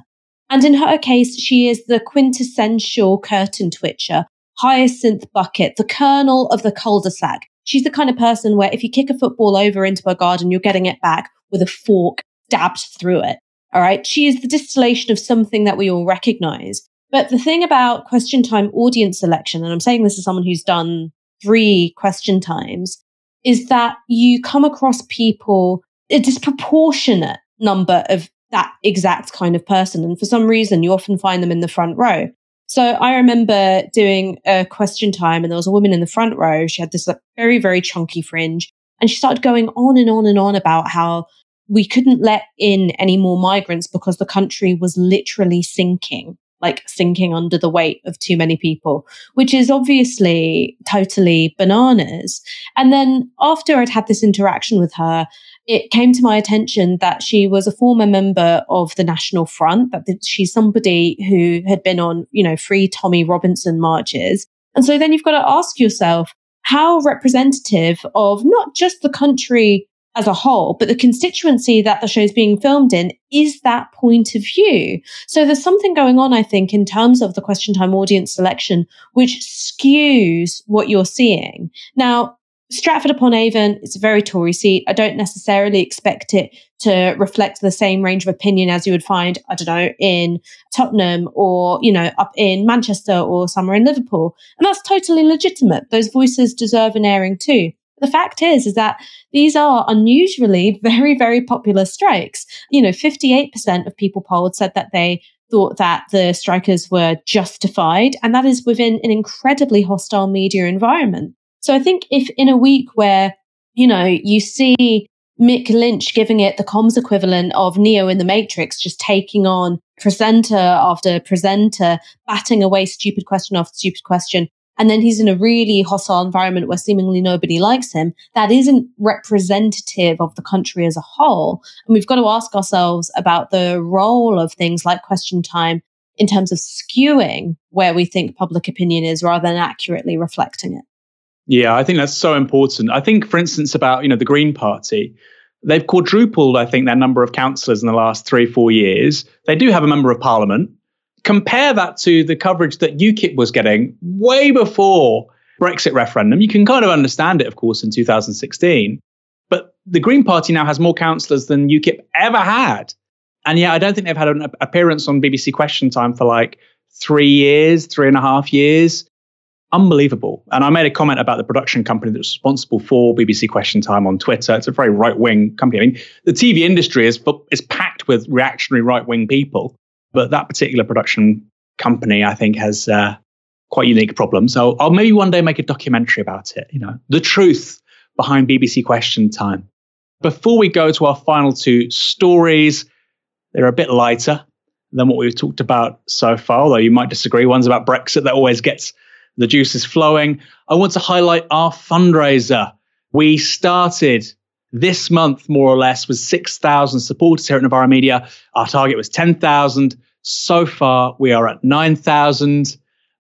And in her case, she is the quintessential curtain twitcher, hyacinth bucket, the kernel of the cul-de-sac. She's the kind of person where if you kick a football over into a garden, you're getting it back with a fork dabbed through it. All right. She is the distillation of something that we all recognize. But the thing about question time audience selection, and I'm saying this as someone who's done three question times, is that you come across people, a disproportionate number of that exact kind of person. And for some reason, you often find them in the front row. So I remember doing a question time and there was a woman in the front row. She had this like, very, very chunky fringe and she started going on and on and on about how we couldn't let in any more migrants because the country was literally sinking, like sinking under the weight of too many people, which is obviously totally bananas. And then after I'd had this interaction with her, it came to my attention that she was a former member of the National Front, that she's somebody who had been on, you know, free Tommy Robinson marches. And so then you've got to ask yourself, how representative of not just the country as a whole, but the constituency that the show's being filmed in is that point of view. So there's something going on, I think, in terms of the question time audience selection, which skews what you're seeing. Now, Stratford upon Avon, it's a very Tory seat. I don't necessarily expect it to reflect the same range of opinion as you would find, I don't know, in Tottenham or, you know, up in Manchester or somewhere in Liverpool. And that's totally legitimate. Those voices deserve an airing too. The fact is, is that these are unusually <laughs> very, very popular strikes. You know, 58% of people polled said that they thought that the strikers were justified. And that is within an incredibly hostile media environment. So I think if in a week where, you know, you see Mick Lynch giving it the comms equivalent of Neo in the Matrix, just taking on presenter after presenter, batting away stupid question after stupid question. And then he's in a really hostile environment where seemingly nobody likes him. That isn't representative of the country as a whole. And we've got to ask ourselves about the role of things like question time in terms of skewing where we think public opinion is rather than accurately reflecting it. Yeah, I think that's so important. I think, for instance, about you know the Green Party, they've quadrupled, I think, their number of councillors in the last three, four years. They do have a member of parliament. Compare that to the coverage that UKIP was getting way before Brexit referendum. You can kind of understand it, of course, in 2016. But the Green Party now has more councillors than UKIP ever had. And yeah, I don't think they've had an appearance on BBC Question Time for like three years, three and a half years unbelievable. And I made a comment about the production company that's responsible for BBC Question Time on Twitter. It's a very right wing company. I mean, the TV industry is is packed with reactionary right wing people, but that particular production company, I think, has uh, quite unique problems. So I'll maybe one day make a documentary about it. You know, the truth behind BBC Question Time. Before we go to our final two stories, they're a bit lighter than what we've talked about so far, although you might disagree. One's about Brexit that always gets the juices flowing. I want to highlight our fundraiser. We started this month, more or less, was 6,000 supporters here at Novara Media. Our target was 10,000. So far, we are at 9,000.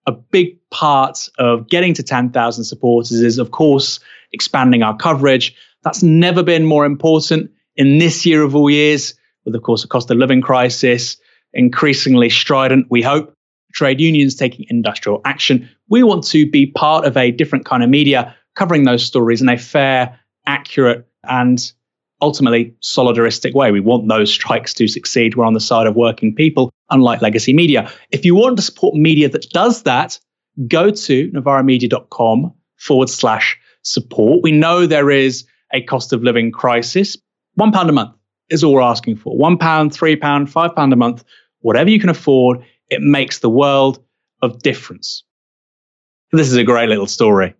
A big part of getting to 10,000 supporters is, of course, expanding our coverage. That's never been more important in this year of all years, with, of course, a cost of living crisis, increasingly strident, we hope, trade unions taking industrial action. We want to be part of a different kind of media covering those stories in a fair, accurate, and ultimately solidaristic way. We want those strikes to succeed. We're on the side of working people, unlike legacy media. If you want to support media that does that, go to novaramedia.com forward slash support. We know there is a cost of living crisis. One pound a month is all we're asking for. One pound, three pound, five pound a month, whatever you can afford, it makes the world of difference. This is a great little story.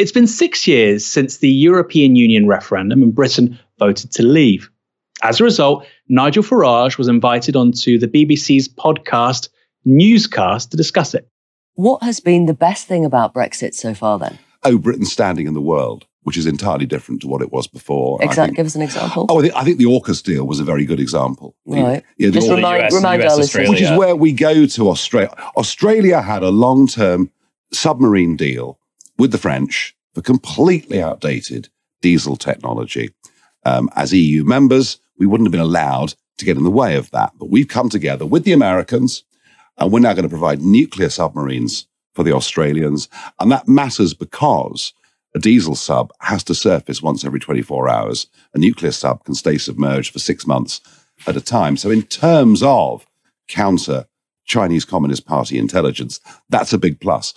It's been six years since the European Union referendum and Britain voted to leave. As a result, Nigel Farage was invited onto the BBC's podcast Newscast to discuss it. What has been the best thing about Brexit so far then? Oh, Britain's standing in the world, which is entirely different to what it was before. Exactly. Give us an example. Oh, I think, I think the AUKUS deal was a very good example. Right. Yeah, the Just AUKUS- remind, remind our listeners. Which is where we go to Australia. Australia had a long term submarine deal with the French for completely outdated diesel technology. Um, as EU members, we wouldn't have been allowed to get in the way of that. But we've come together with the Americans, and we're now going to provide nuclear submarines for the Australians. And that matters because a diesel sub has to surface once every 24 hours. A nuclear sub can stay submerged for six months at a time. So, in terms of counter Chinese Communist Party intelligence, that's a big plus.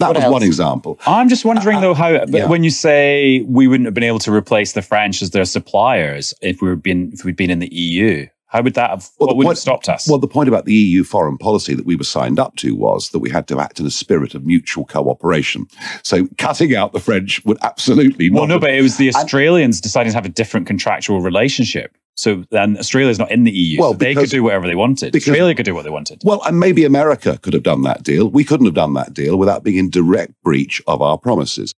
That was one example. I'm just wondering uh, though how uh, yeah. when you say we wouldn't have been able to replace the French as their suppliers if we were been if we'd been in the EU, how would that have what the would have stopped us? Well, the point about the EU foreign policy that we were signed up to was that we had to act in a spirit of mutual cooperation. So cutting out the French would absolutely well, not. no, but it was the And- Australians deciding to have a different contractual relationship. So then Australia's not in the EU. Well, so they could do whatever they wanted. because- Australia could do what they wanted. Well, and maybe America could have done that deal. We couldn't have done that deal without being in direct breach of our promises.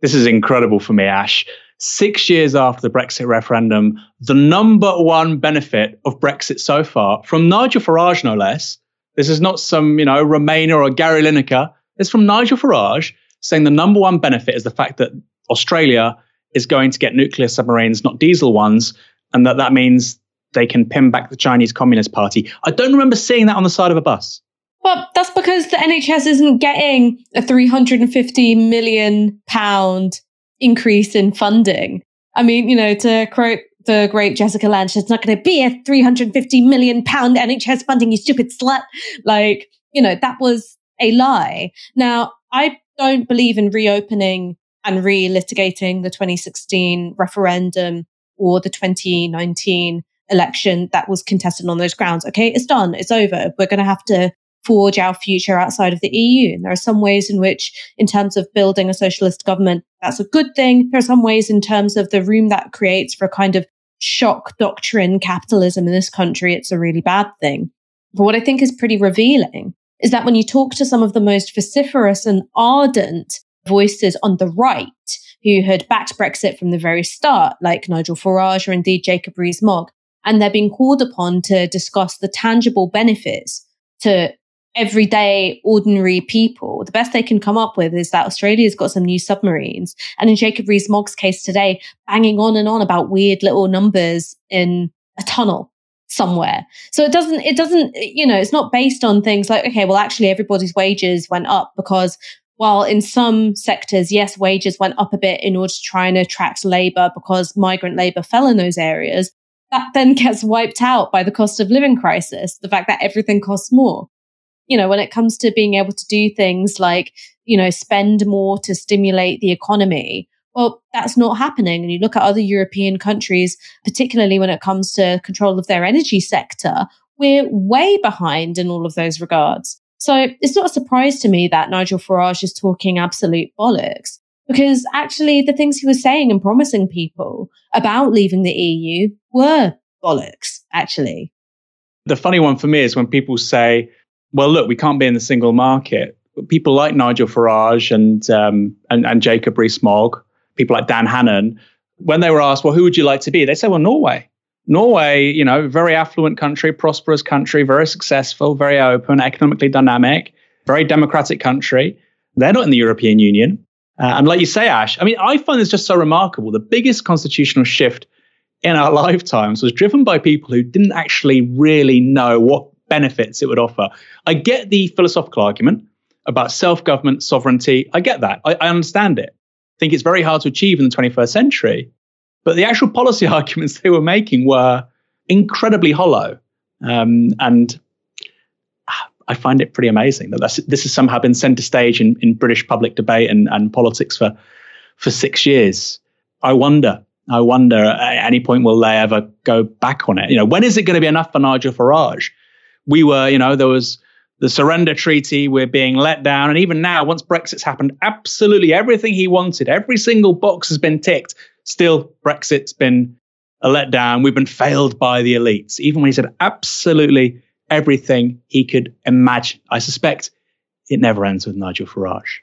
This is incredible for me, Ash. Six years after the Brexit referendum, the number one benefit of Brexit so far, from Nigel Farage no less, this is not some, you know, Remainer or Gary Lineker. It's from Nigel Farage saying the number one benefit is the fact that Australia is going to get nuclear submarines, not diesel ones, and that that means they can pin back the Chinese Communist Party. I don't remember seeing that on the side of a bus. Well, that's because the NHS isn't getting a 350 million pound increase in funding. I mean, you know, to quote the great Jessica Lange, it's not going to be a 350 million pound NHS funding, you stupid slut. Like, you know, that was a lie. Now, I don't believe in reopening and re-litigating the 2016 referendum or the 2019 election that was contested on those grounds. Okay, it's done. It's over. We're going to have to forge our future outside of the EU. And there are some ways in which, in terms of building a socialist government, that's a good thing. There are some ways in terms of the room that creates for a kind of shock doctrine capitalism in this country, it's a really bad thing. But what I think is pretty revealing is that when you talk to some of the most vociferous and ardent voices on the right who had backed Brexit from the very start, like Nigel Farage or indeed Jacob Rees-Mogg, and they're being called upon to discuss the tangible benefits to everyday, ordinary people, the best they can come up with is that Australia's got some new submarines. And in Jacob Rees-Mogg's case today, banging on and on about weird little numbers in a tunnel somewhere. So it doesn't, it doesn't, you know, it's not based on things like, okay, well, actually everybody's wages went up because while in some sectors, yes, wages went up a bit in order to try and attract labor because migrant labor fell in those areas, that then <laughs> gets wiped out by the cost of living crisis, the fact that everything costs more you know, when it comes to being able to do things like, you know, spend more to stimulate the economy, well, that's not happening. And you look at other European countries, particularly when it comes to control of their energy sector, we're way behind in all of those regards. So it's not a surprise to me that Nigel Farage is talking absolute bollocks because actually the things he was saying and promising people about leaving the EU were bollocks, actually. The funny one for me is when people say, well, look, we can't be in the single market. People like Nigel Farage and um, and, and Jacob Rees-Mogg, people like Dan Hannan, when they were asked, well, who would you like to be? They said, well, Norway. Norway, you know, very affluent country, prosperous country, very successful, very open, economically dynamic, very democratic country. They're not in the European Union. Uh, and like you say, Ash, I mean, I find this just so remarkable. The biggest constitutional shift in our <laughs> lifetimes was driven by people who didn't actually really know what benefits it would offer. I get the philosophical argument about self government, sovereignty. I get that. I, I understand it. I think it's very hard to achieve in the 21st century. But the actual policy <laughs> arguments they were making were incredibly hollow. Um, and I find it pretty amazing that this has somehow been centre stage in, in British public debate and, and politics for for six years. I wonder. I wonder at any point will they ever go back on it? You know, when is it going to be enough for Nigel Farage? We were, you know, there was the surrender treaty, we're being let down. And even now, once Brexit's happened, absolutely everything he wanted, every single box has been ticked. Still, Brexit's been a letdown. We've been failed by the elites. Even when he said absolutely everything he could imagine. I suspect it never ends with Nigel Farage.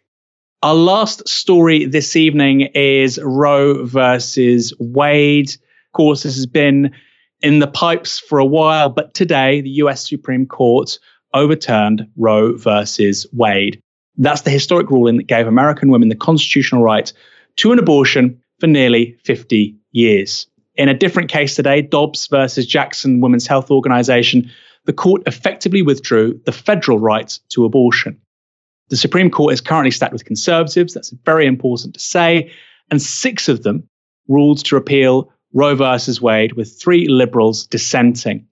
Our last story this evening is Roe versus Wade. Of course, this has been in the pipes for a while, but today the US Supreme Court overturned Roe versus Wade. That's the historic ruling that gave American women the constitutional right to an abortion for nearly 50 years. In a different case today, Dobbs versus Jackson Women's Health Organization the court effectively withdrew the federal right to abortion. The Supreme Court is currently stacked with conservatives, that's very important to say, and six of them ruled to repeal Roe versus Wade, with three liberals dissenting.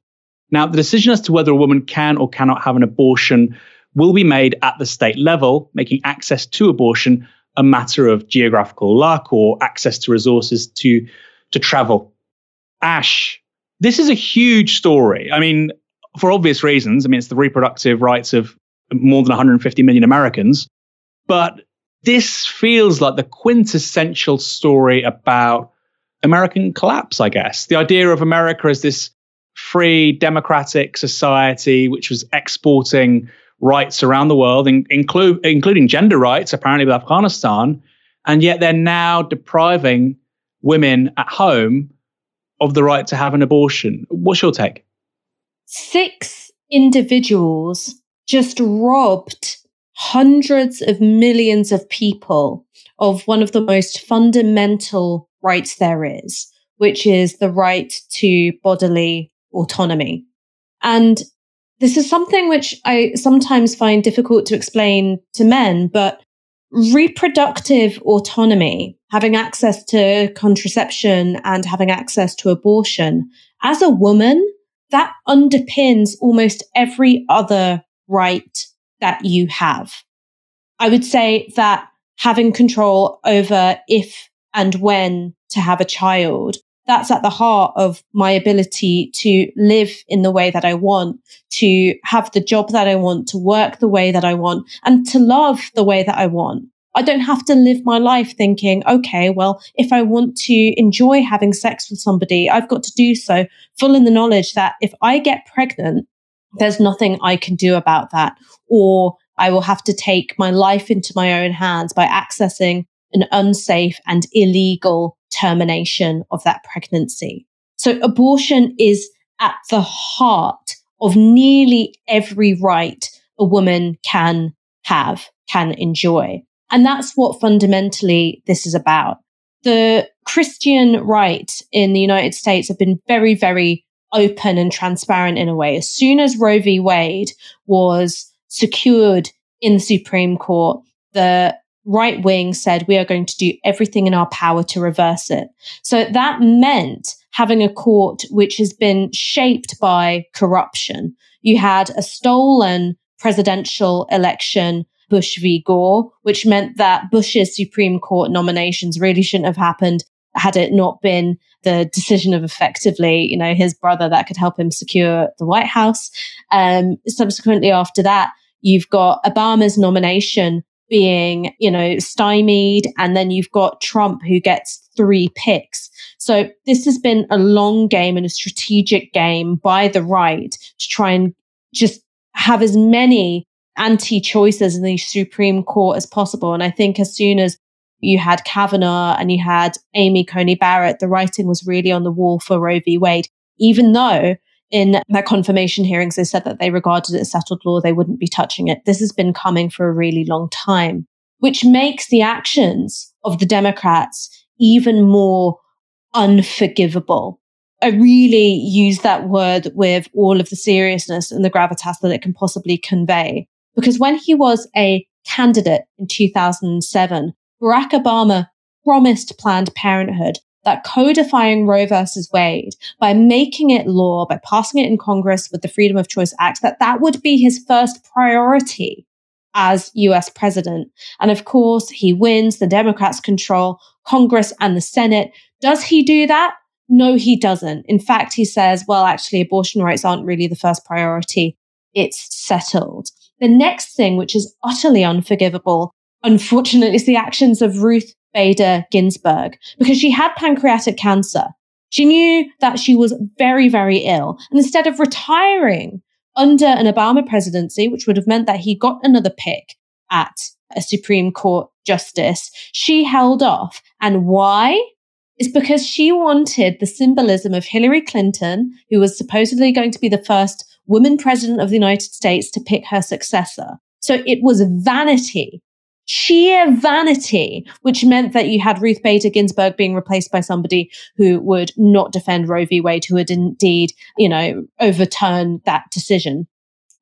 Now, the decision as to whether a woman can or cannot have an abortion will be made at the state level, making access to abortion a matter of geographical luck or access to resources to, to travel. Ash, this is a huge story. I mean, for obvious reasons. I mean, it's the reproductive rights of more than 150 million Americans. But this feels like the quintessential story about American collapse, I guess. The idea of America as this free democratic society which was exporting rights around the world, in, include, including gender rights, apparently with Afghanistan, and yet they're now depriving women at home of the right to have an abortion. What's your take? six individuals just robbed hundreds of millions of people of one of the most fundamental rights there is, which is the right to bodily autonomy. And this is something which I sometimes find difficult to explain to men, but reproductive autonomy, having access to contraception and having access to abortion, as a woman, that underpins almost every other right that you have. I would say that having control over if and when to have a child, that's at the heart of my ability to live in the way that I want, to have the job that I want, to work the way that I want, and to love the way that I want. I don't have to live my life thinking, okay, well, if I want to enjoy having sex with somebody, I've got to do so full in the knowledge that if I get pregnant, there's nothing I can do about that. Or I will have to take my life into my own hands by accessing an unsafe and illegal termination of that pregnancy. So abortion is at the heart of nearly every right a woman can have, can enjoy. And that's what fundamentally this is about. The Christian right in the United States have been very, very open and transparent in a way. As soon as Roe v. Wade was secured in the Supreme Court, the right wing said we are going to do everything in our power to reverse it. So that meant having a court which has been shaped by corruption. You had a stolen presidential election Bush v. Gore, which meant that Bush's Supreme Court nominations really shouldn't have happened had it not been the decision of effectively, you know, his brother that could help him secure the White House. Um, subsequently, after that, you've got Obama's nomination being, you know, stymied, and then you've got Trump who gets three picks. So this has been a long game and a strategic game by the right to try and just have as many anti choices in the Supreme Court as possible. And I think as soon as you had Kavanaugh and you had Amy Coney Barrett, the writing was really on the wall for Roe v. Wade, even though in their confirmation hearings, they said that they regarded it as settled law. They wouldn't be touching it. This has been coming for a really long time, which makes the actions of the Democrats even more unforgivable. I really use that word with all of the seriousness and the gravitas that it can possibly convey. Because when he was a candidate in 2007, Barack Obama promised Planned Parenthood that codifying Roe versus Wade by making it law, by passing it in Congress with the Freedom of Choice Act, that that would be his first priority as US president. And of course, he wins. The Democrats control Congress and the Senate. Does he do that? No, he doesn't. In fact, he says, well, actually, abortion rights aren't really the first priority. It's settled. The next thing, which is utterly unforgivable, unfortunately, is the actions of Ruth Bader Ginsburg because she had pancreatic cancer. She knew that she was very, very ill. And instead of retiring under an Obama presidency, which would have meant that he got another pick at a Supreme Court justice, she held off. And why? It's because she wanted the symbolism of Hillary Clinton, who was supposedly going to be the first woman president of the United States to pick her successor. So it was vanity sheer vanity, which meant that you had Ruth Bader Ginsburg being replaced by somebody who would not defend Roe v. Wade, who would indeed, you know, overturn that decision.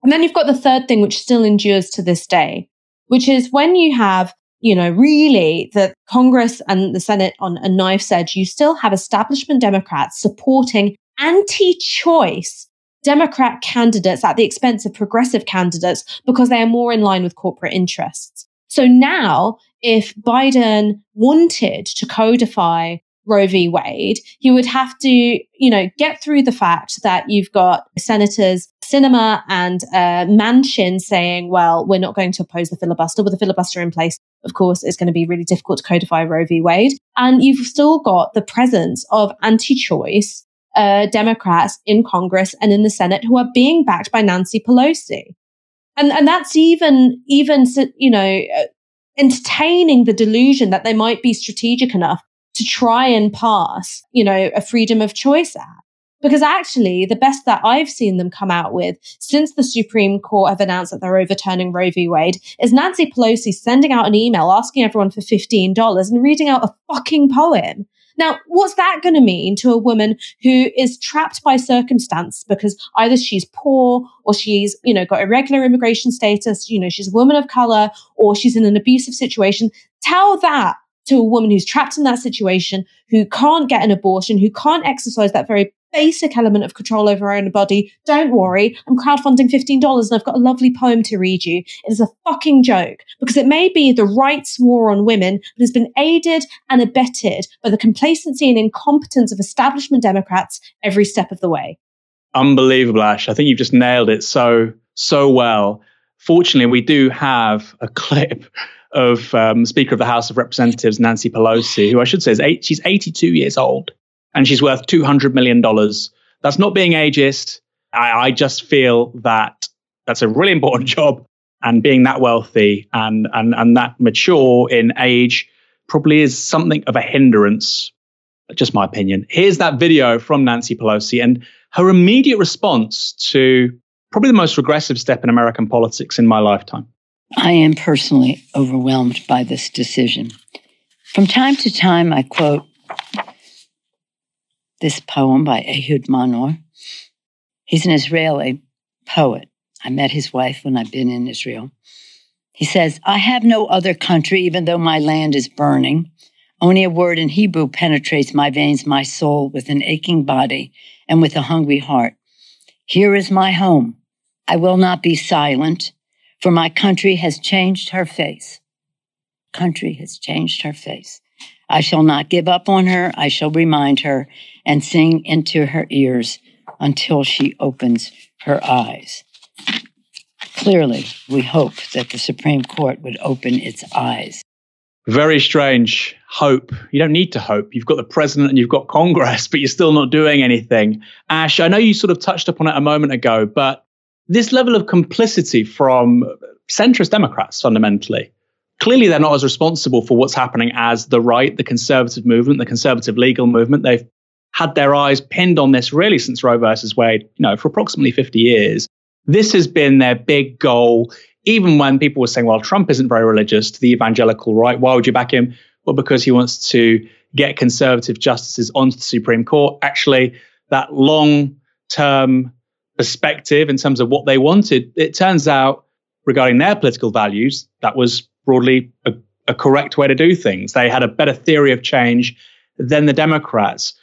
And then you've got the third thing, which still endures to this day, which is when you have, you know, really the Congress and the Senate on a knife's edge, you still have establishment Democrats supporting anti-choice Democrat candidates at the expense of progressive candidates because they are more in line with corporate interests. So now, if Biden wanted to codify Roe v. Wade, he would have to, you know, get through the fact that you've got Senators Sinema and uh, Manchin saying, well, we're not going to oppose the filibuster. With the filibuster in place, of course, it's going to be really difficult to codify Roe v. Wade. And you've still got the presence of anti choice uh, Democrats in Congress and in the Senate who are being backed by Nancy Pelosi and and that's even even you know uh, entertaining the delusion that they might be strategic enough to try and pass you know a freedom of choice act because actually the best that I've seen them come out with since the Supreme Court have announced that they're overturning Roe v. Wade is Nancy Pelosi sending out an email asking everyone for $15 and reading out a fucking poem now, what's that going to mean to a woman who is trapped by circumstance because either she's poor or she's, you know, got irregular immigration status, you know, she's a woman of color or she's in an abusive situation? Tell that to a woman who's trapped in that situation, who can't get an abortion, who can't exercise that very basic element of control over our own body. Don't worry, I'm crowdfunding $15 and I've got a lovely poem to read you. It is a fucking joke because it may be the rights war on women, but has been aided and abetted by the complacency and incompetence of establishment Democrats every step of the way. Unbelievable, Ash. I think you've just nailed it so, so well. Fortunately, we do have a <laughs> clip of um, Speaker of the House of Representatives, Nancy Pelosi, who I should say is eight, she's 82 years old and she's worth $200 million. That's not being ageist. I, I just feel that that's a really important <laughs> job. And being that wealthy and, and, and that mature in age probably is something of a hindrance. Just my opinion. Here's that video from Nancy Pelosi and her immediate response to probably the most regressive step in American politics in my lifetime. I am personally overwhelmed by this decision. From time to time, I quote this poem by Ehud Manor. He's an Israeli poet. I met his wife when I've been in Israel. He says, I have no other country, even though my land is burning. Only a word in Hebrew penetrates my veins, my soul, with an aching body and with a hungry heart. Here is my home. I will not be silent, for my country has changed her face. Country has changed her face. I shall not give up on her. I shall remind her and sing into her ears until she opens her eyes. Clearly, we hope that the Supreme Court would open its eyes. Very strange. Hope. You don't need to hope. You've got the president and you've got Congress, <laughs> but you're still not doing anything. Ash, I know you sort of touched upon it a moment ago, but this level of complicity from centrist Democrats fundamentally clearly they're not as responsible for what's happening as the right, the conservative movement, the conservative legal movement. They've had their eyes pinned on this really since Roe versus Wade, you know, for approximately 50 years. This has been their big goal. Even when people were saying, well, Trump isn't very religious to the evangelical right, why would you back him? Well, because he wants to get conservative justices onto the Supreme Court. Actually, that long term perspective in terms of what they wanted, it turns out regarding their political values, that was broadly a, a correct way to do things. They had a better theory of change than the Democrats.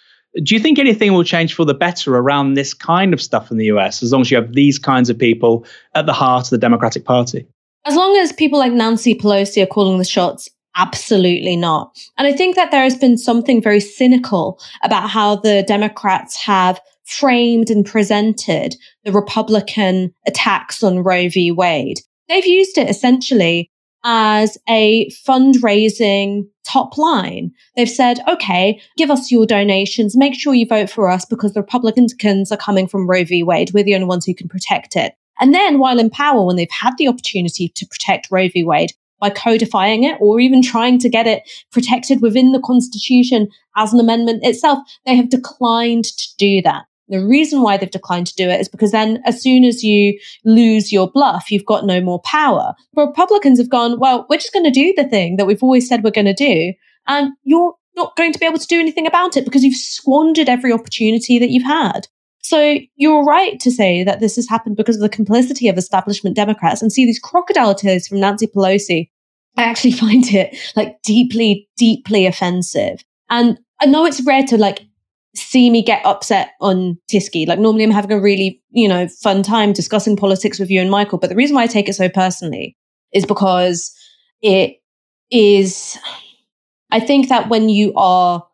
Do you think anything will change for the better around this kind of stuff in the US as long as you have these kinds of people at the heart of the Democratic Party? As long as people like Nancy Pelosi are calling the shots, absolutely not. And I think that there has been something very cynical about how the Democrats have framed and presented the Republican attacks on Roe v. Wade. They've used it essentially as a fundraising top line. They've said, okay, give us your donations. Make sure you vote for us because the Republicans are coming from Roe v. Wade. We're the only ones who can protect it. And then while in power, when they've had the opportunity to protect Roe v. Wade by codifying it or even trying to get it protected within the Constitution as an amendment itself, they have declined to do that. The reason why they've declined to do it is because then as soon as you lose your bluff, you've got no more power. Republicans have gone, well, we're just going to do the thing that we've always said we're going to do. And you're not going to be able to do anything about it because you've squandered every opportunity that you've had. So you're right to say that this has happened because of the complicity of establishment Democrats and see these crocodile tears from Nancy Pelosi. I actually <laughs> find it like deeply, deeply offensive. And I know it's rare to like see me get upset on Tysky. Like normally I'm having a really, you know, fun time discussing politics with you and Michael. But the reason why I take it so personally is because it is, I think that when you are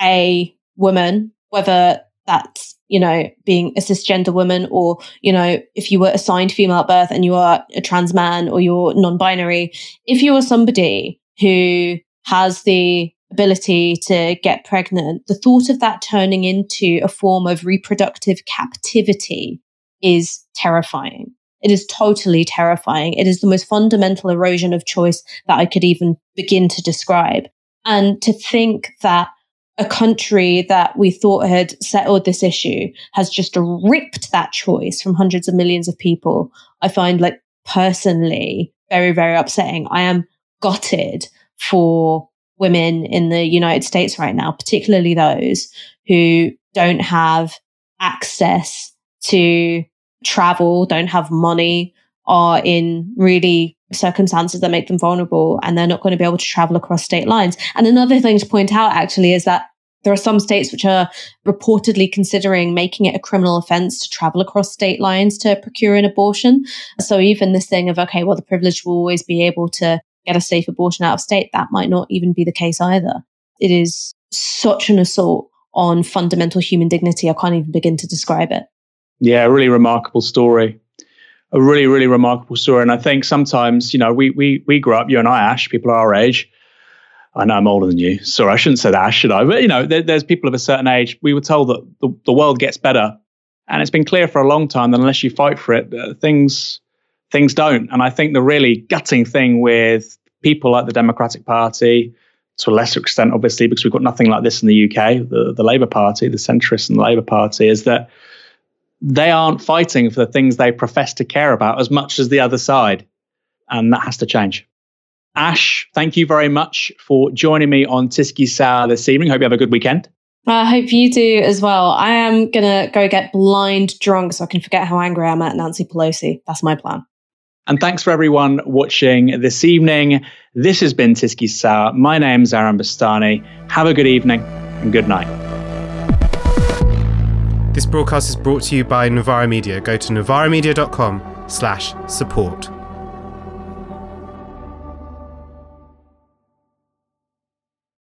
a woman, whether that's, you know, being a cisgender woman or, you know, if you were assigned female at birth and you are a trans man or you're non-binary, if you are somebody who has the ability to get pregnant, the thought of that turning into a form of reproductive captivity is terrifying. It is totally terrifying. It is the most fundamental erosion of choice that I could even begin to describe. And to think that a country that we thought had settled this issue has just ripped that choice from hundreds of millions of people, I find like personally very, very upsetting. I am gutted for women in the United States right now, particularly those who don't have access to travel, don't have money, are in really circumstances that make them vulnerable and they're not going to be able to travel across state lines. And another thing to point out actually is that there are some states which are reportedly considering making it a criminal offense to travel across state lines to procure an abortion. So even this thing of, okay, well, the privileged will always be able to get a safe abortion out of state, that might not even be the case either. It is such an assault on fundamental human dignity. I can't even begin to describe it. Yeah, a really remarkable story. A really, really remarkable story. And I think sometimes, you know, we we we grew up, you and I, Ash, people our age. I know I'm older than you. Sorry, I shouldn't say that, should I? But you know, there, there's people of a certain age. We were told that the, the world gets better, and it's been clear for a long time that unless you fight for it, uh, things things don't. And I think the really gutting thing with people like the Democratic Party, to a lesser extent, obviously, because we've got nothing like this in the UK, the, the Labour Party, the centrists and the Labour Party, is that they aren't fighting for the things they profess to care about as much as the other side. And that has to change. Ash, thank you very much for joining me on TyskySour this evening. Hope you have a good weekend. I hope you do as well. I am going to go get blind drunk so I can forget how angry I am at Nancy Pelosi. That's my plan. And thanks for everyone watching this evening. This has been TyskySour. My name's Aaron Bastani. Have a good evening and good night. This broadcast is brought to you by Novara Media. Go to novaramedia.com slash support.